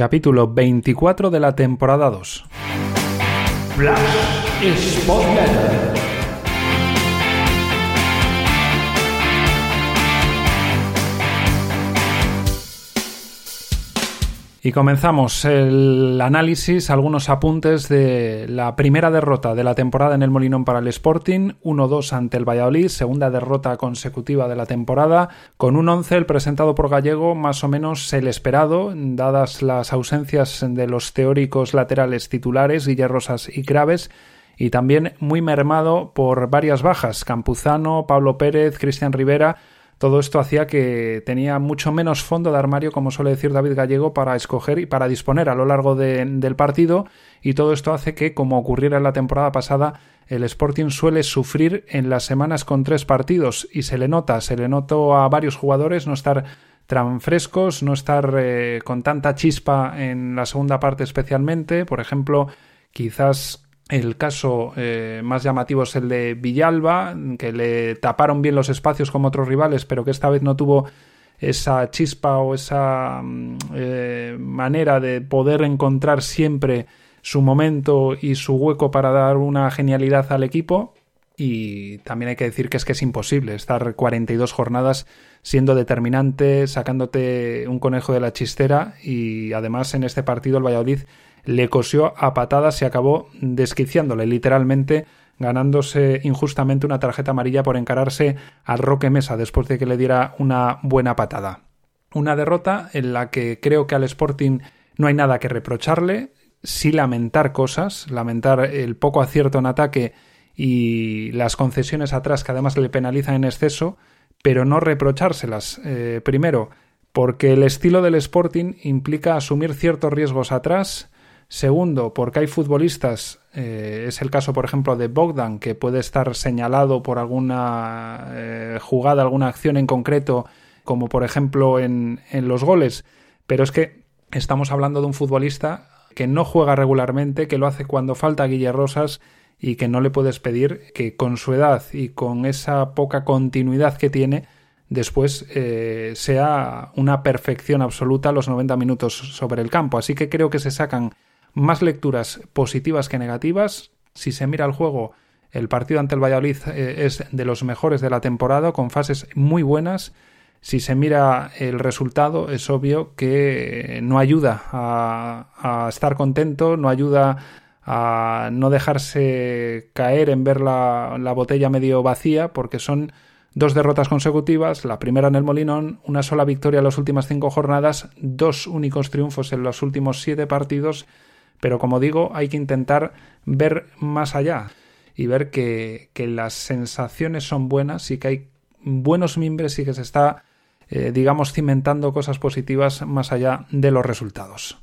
capítulo 24 de la temporada 2. Y comenzamos el análisis, algunos apuntes de la primera derrota de la temporada en el Molinón para el Sporting, 1-2 ante el Valladolid, segunda derrota consecutiva de la temporada, con un 11 el presentado por Gallego más o menos el esperado, dadas las ausencias de los teóricos laterales titulares, Guillermo Rosas y Craves, y también muy mermado por varias bajas, Campuzano, Pablo Pérez, Cristian Rivera, todo esto hacía que tenía mucho menos fondo de armario, como suele decir David Gallego, para escoger y para disponer a lo largo del partido. Y todo esto hace que, como ocurriera en la temporada pasada, el Sporting suele sufrir en las semanas con tres partidos. Y se le nota, se le notó a varios jugadores no estar tan frescos, no estar eh, con tanta chispa en la segunda parte especialmente. Por ejemplo, quizás el caso eh, más llamativo es el de Villalba, que le taparon bien los espacios como otros rivales, pero que esta vez no tuvo esa chispa o esa mm, eh, manera de poder encontrar siempre su momento y su hueco para dar una genialidad al equipo. Y también hay que decir que es que es imposible estar 42 jornadas siendo determinante, sacándote un conejo de la chistera y además en este partido el Valladolid le cosió a patadas y acabó desquiciándole literalmente ganándose injustamente una tarjeta amarilla por encararse al Roque Mesa después de que le diera una buena patada. Una derrota en la que creo que al Sporting no hay nada que reprocharle, sí lamentar cosas, lamentar el poco acierto en ataque y las concesiones atrás que además le penalizan en exceso, pero no reprochárselas. Eh, primero, porque el estilo del Sporting implica asumir ciertos riesgos atrás, Segundo, porque hay futbolistas, eh, es el caso por ejemplo de Bogdan, que puede estar señalado por alguna eh, jugada, alguna acción en concreto, como por ejemplo en, en los goles, pero es que estamos hablando de un futbolista que no juega regularmente, que lo hace cuando falta Guille Rosas y que no le puedes pedir que con su edad y con esa poca continuidad que tiene, después eh, sea una perfección absoluta los 90 minutos sobre el campo. Así que creo que se sacan más lecturas positivas que negativas. Si se mira el juego, el partido ante el Valladolid eh, es de los mejores de la temporada, con fases muy buenas. Si se mira el resultado, es obvio que no ayuda a, estar contento, no ayuda a no dejarse caer en ver la, la, botella medio vacía, porque son dos derrotas consecutivas, la primera en el Molinón, una sola victoria en las últimas cinco jornadas, dos únicos triunfos en los últimos siete partidos pero como digo, hay que intentar ver más allá y ver que, las sensaciones son buenas y que hay buenos mimbres y que se está, eh, digamos, cimentando cosas positivas más allá de los resultados.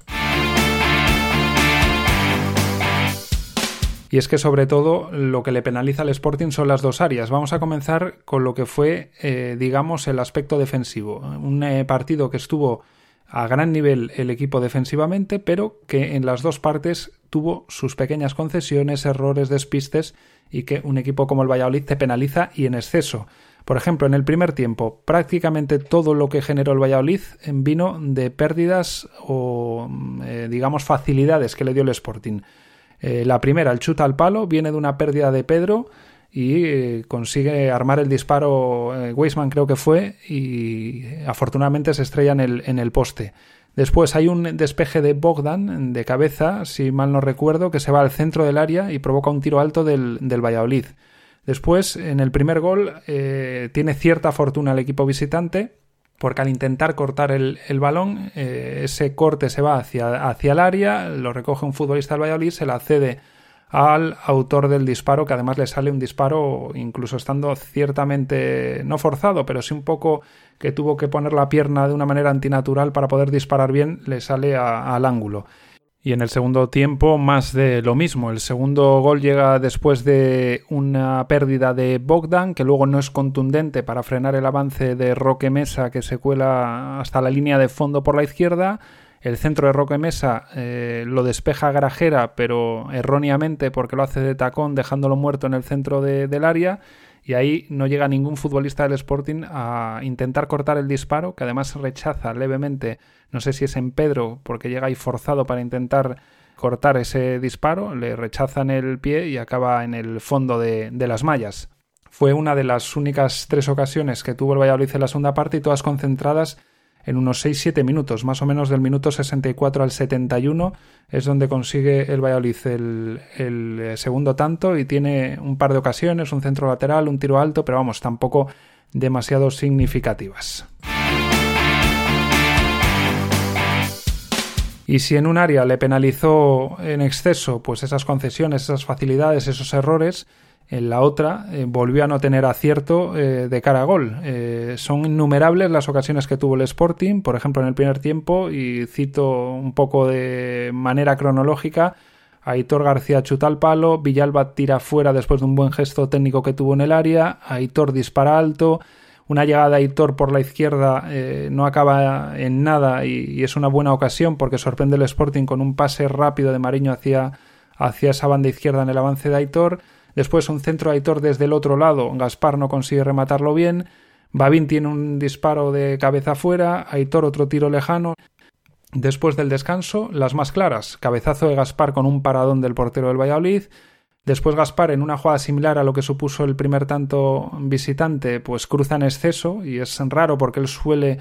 Y es que sobre todo lo que le penaliza al Sporting son las dos áreas. Vamos a comenzar con lo que fue, eh, digamos, el aspecto defensivo. Un eh, partido que estuvo a gran nivel el equipo defensivamente, pero que en las dos partes tuvo sus pequeñas concesiones, errores, despistes y que un equipo como el Valladolid te penaliza y en exceso. Por ejemplo, en el primer tiempo, prácticamente todo lo que generó el Valladolid vino de pérdidas o, eh, digamos, facilidades que le dio el Sporting. Eh, la primera, el chuta al palo, viene de una pérdida de Pedro y eh, consigue armar el disparo eh, Weisman creo que fue y afortunadamente se estrella en el, en el poste. Después hay un despeje de Bogdan de cabeza, si mal no recuerdo, que se va al centro del área y provoca un tiro alto del, del Valladolid. Después, en el primer gol, eh, tiene cierta fortuna el equipo visitante, porque al intentar cortar el, el balón, ese corte se va hacia, hacia el área, lo recoge un futbolista del Valladolid, se la cede al autor del disparo, que además le sale un disparo incluso estando ciertamente no forzado, pero sí un poco que tuvo que poner la pierna de una manera antinatural para poder disparar bien, le sale al ángulo. Y en el segundo tiempo más de lo mismo. El segundo gol llega después de una pérdida de Bogdan, que luego no es contundente para frenar el avance de Roque Mesa, que se cuela hasta la línea de fondo por la izquierda. El centro de Roque Mesa eh, lo despeja Grajera, pero erróneamente porque lo hace de tacón, dejándolo muerto en el centro del área. Y ahí no llega ningún futbolista del Sporting a intentar cortar el disparo, que además rechaza levemente, no sé si es en Pedro, porque llega ahí forzado para intentar cortar ese disparo, le rechazan el pie y acaba en el fondo de, de las mallas. Fue una de las únicas tres ocasiones que tuvo el Valladolid en la segunda parte y todas concentradas en unos 6-7 minutos, más o menos del minuto 64 al 71 es donde consigue el Valladolid el, eh, segundo tanto y tiene un par de ocasiones, un centro lateral, un tiro alto, pero vamos, tampoco demasiado significativas. Y si en un área le penalizó en exceso pues esas concesiones, esas facilidades, esos errores, en la otra eh, volvió a no tener acierto eh, de cara a gol. Eh, son innumerables las ocasiones que tuvo el Sporting, por ejemplo en el primer tiempo, y cito un poco de manera cronológica. Aitor García chuta al palo, Villalba tira fuera después de un buen gesto técnico que tuvo en el área, Aitor dispara alto, una llegada de Aitor por la izquierda no acaba en nada y, es una buena ocasión porque sorprende el Sporting con un pase rápido de Mariño hacia, hacia esa banda izquierda en el avance de Aitor. Después un centro Aitor desde el otro lado. Gaspar no consigue rematarlo bien. Babín tiene un disparo de cabeza afuera. Aitor otro tiro lejano. Después del descanso, las más claras. Cabezazo de Gaspar con un paradón del portero del Valladolid. Después Gaspar, en una jugada similar a lo que supuso el primer tanto visitante, pues cruza en exceso y es raro porque él suele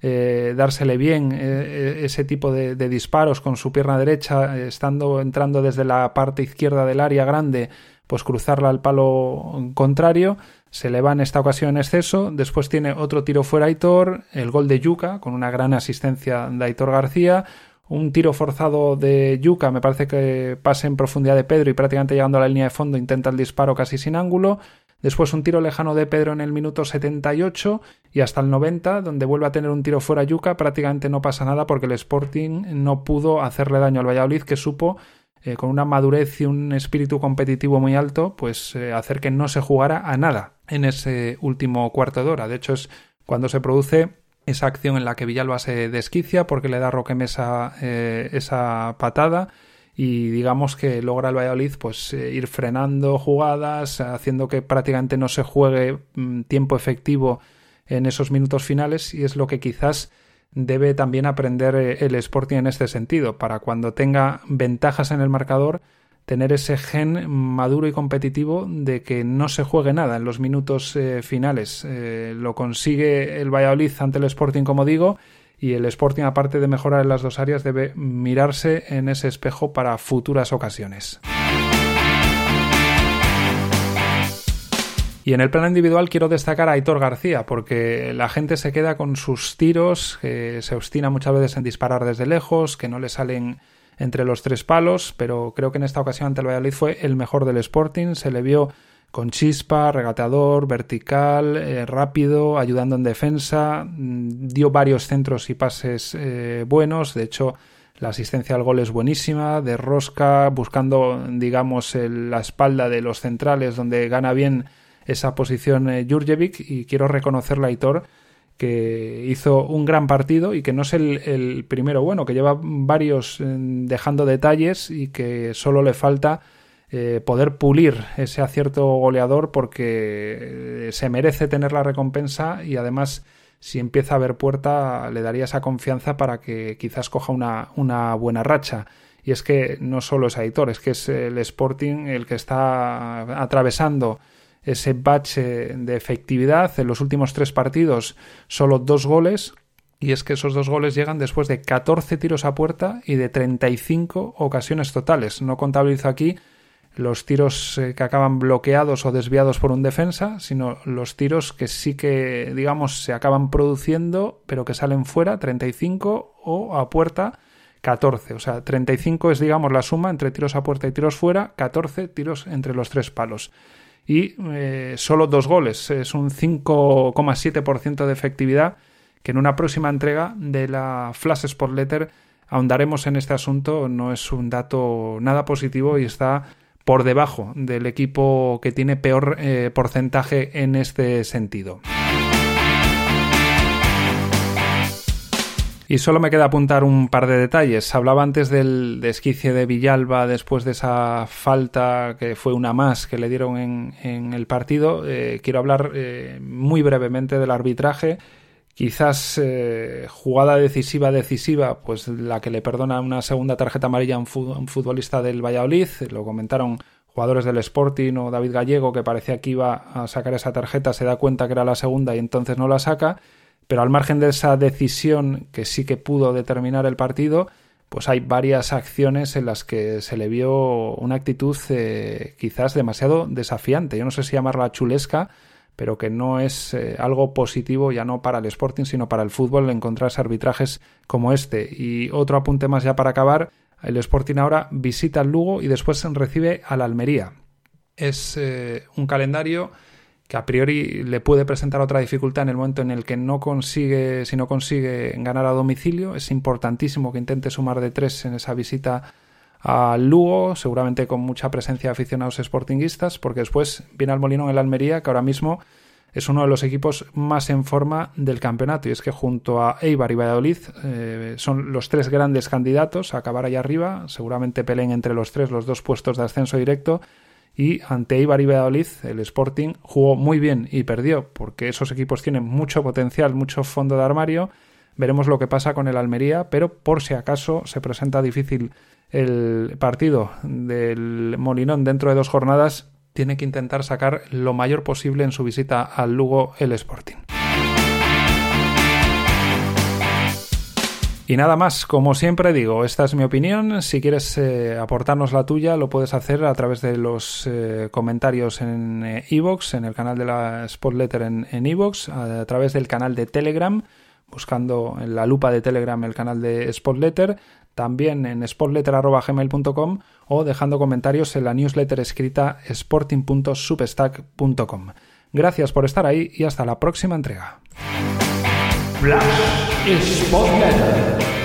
eh, dársele bien eh, eh, ese tipo de, de, disparos con su pierna derecha, estando entrando desde la parte izquierda del área grande pues cruzarla al palo contrario, se le va en esta ocasión en exceso, después tiene otro tiro fuera Aitor, el gol de Yuca con una gran asistencia de Aitor García, un tiro forzado de Yuca, me parece que pasa en profundidad de Pedro y prácticamente llegando a la línea de fondo intenta el disparo casi sin ángulo, después un tiro lejano de Pedro en el minuto 78 y hasta el 90, donde vuelve a tener un tiro fuera Yuca, prácticamente no pasa nada porque el Sporting no pudo hacerle daño al Valladolid que supo eh, con una madurez y un espíritu competitivo muy alto, pues eh, hacer que no se jugara a nada en ese último cuarto de hora. De hecho, es cuando se produce esa acción en la que Villalba se desquicia porque le da Roque Mesa eh, esa patada y digamos que logra el Valladolid pues ir frenando jugadas, haciendo que prácticamente no se juegue mm, tiempo efectivo en esos minutos finales y es lo que quizás debe también aprender eh, el Sporting en este sentido, para cuando tenga ventajas en el marcador, tener ese gen maduro y competitivo de que no se juegue nada en los minutos eh, finales. Eh, lo consigue el Valladolid ante el Sporting, como digo, y el Sporting, aparte de mejorar en las dos áreas, debe mirarse en ese espejo para futuras ocasiones. Y en el plano individual quiero destacar a Aitor García, porque la gente se queda con sus tiros, que se obstina muchas veces en disparar desde lejos, que no le salen entre los tres palos, pero creo que en esta ocasión ante el Valladolid fue el mejor del Sporting, se le vio con chispa, regateador, vertical, eh, rápido, ayudando en defensa, mm, dio varios centros y pases eh, buenos, de hecho la asistencia al gol es buenísima, de rosca, buscando digamos la espalda de los centrales donde gana bien esa posición eh, Jurjevic y quiero reconocerle a Aitor que hizo un gran partido y que no es el, primero bueno, que lleva varios eh, dejando detalles y que solo le falta eh, poder pulir ese acierto goleador porque se merece tener la recompensa y además si empieza a haber puerta le daría esa confianza para que quizás coja una, una buena racha. Y es que no solo es Aitor, es que es el Sporting el que está atravesando ese bache de efectividad. En los últimos tres partidos solo dos goles. Y es que esos dos goles llegan después de 14 tiros a puerta y de 35 ocasiones totales. No contabilizo aquí los tiros eh, que acaban bloqueados o desviados por un defensa, sino los tiros que sí que, digamos, se acaban produciendo, pero que salen fuera, 35 o a puerta, 14. O sea, 35 es, digamos, la suma entre tiros a puerta y tiros fuera, 14 tiros entre los tres palos y eh, solo dos goles. Es un 5,7% de efectividad que en una próxima entrega de la Flash Sport Letter ahondaremos en este asunto. No es un dato nada positivo y está por debajo del equipo que tiene peor eh, porcentaje en este sentido. Y solo me queda apuntar un par de detalles. Hablaba antes del desquicie de Villalba después de esa falta que fue una más que le dieron en, el partido. Eh, quiero hablar eh, muy brevemente del arbitraje. Quizás eh, jugada decisiva, decisiva, pues la que le perdona una segunda tarjeta amarilla a un futbolista del Valladolid. Lo comentaron jugadores del Sporting o David Gallego que parecía que iba a sacar esa tarjeta, se da cuenta que era la segunda y entonces no la saca. Pero al margen de esa decisión que sí que pudo determinar el partido, pues hay varias acciones en las que se le vio una actitud eh, quizás demasiado desafiante. Yo no sé si llamarla chulesca, pero que no es eh, algo positivo ya no para el Sporting, sino para el fútbol encontrarse arbitrajes como este. Y otro apunte más ya para acabar, el Sporting ahora visita el Lugo y después recibe al Almería. Es eh, un calendario que a priori le puede presentar otra dificultad en el momento en el que no consigue, si no consigue ganar a domicilio. Es importantísimo que intente sumar de tres en esa visita al Lugo, seguramente con mucha presencia de aficionados sportinguistas, porque después viene al Molino en el Almería, que ahora mismo es uno de los equipos más en forma del campeonato. Y es que junto a Eibar y Valladolid eh, son los tres grandes candidatos a acabar ahí arriba. Seguramente peleen entre los tres los dos puestos de ascenso directo. Y ante Eibar y Valladolid, el Sporting jugó muy bien y perdió, porque esos equipos tienen mucho potencial, mucho fondo de armario. Veremos lo que pasa con el Almería, pero por si acaso se presenta difícil el partido del Molinón dentro de dos jornadas, tiene que intentar sacar lo mayor posible en su visita al Lugo el Sporting. Y nada más, como siempre digo, esta es mi opinión. Si quieres eh, aportarnos la tuya, lo puedes hacer a través de los eh, comentarios en Evox, en el canal de la Spotletter en Evox, a, través del canal de Telegram, buscando en la lupa de Telegram el canal de Spotletter, también en sportletter.gmail.com o dejando comentarios en la newsletter escrita sporting.substack.com. Gracias por estar ahí y hasta la próxima entrega. és fog.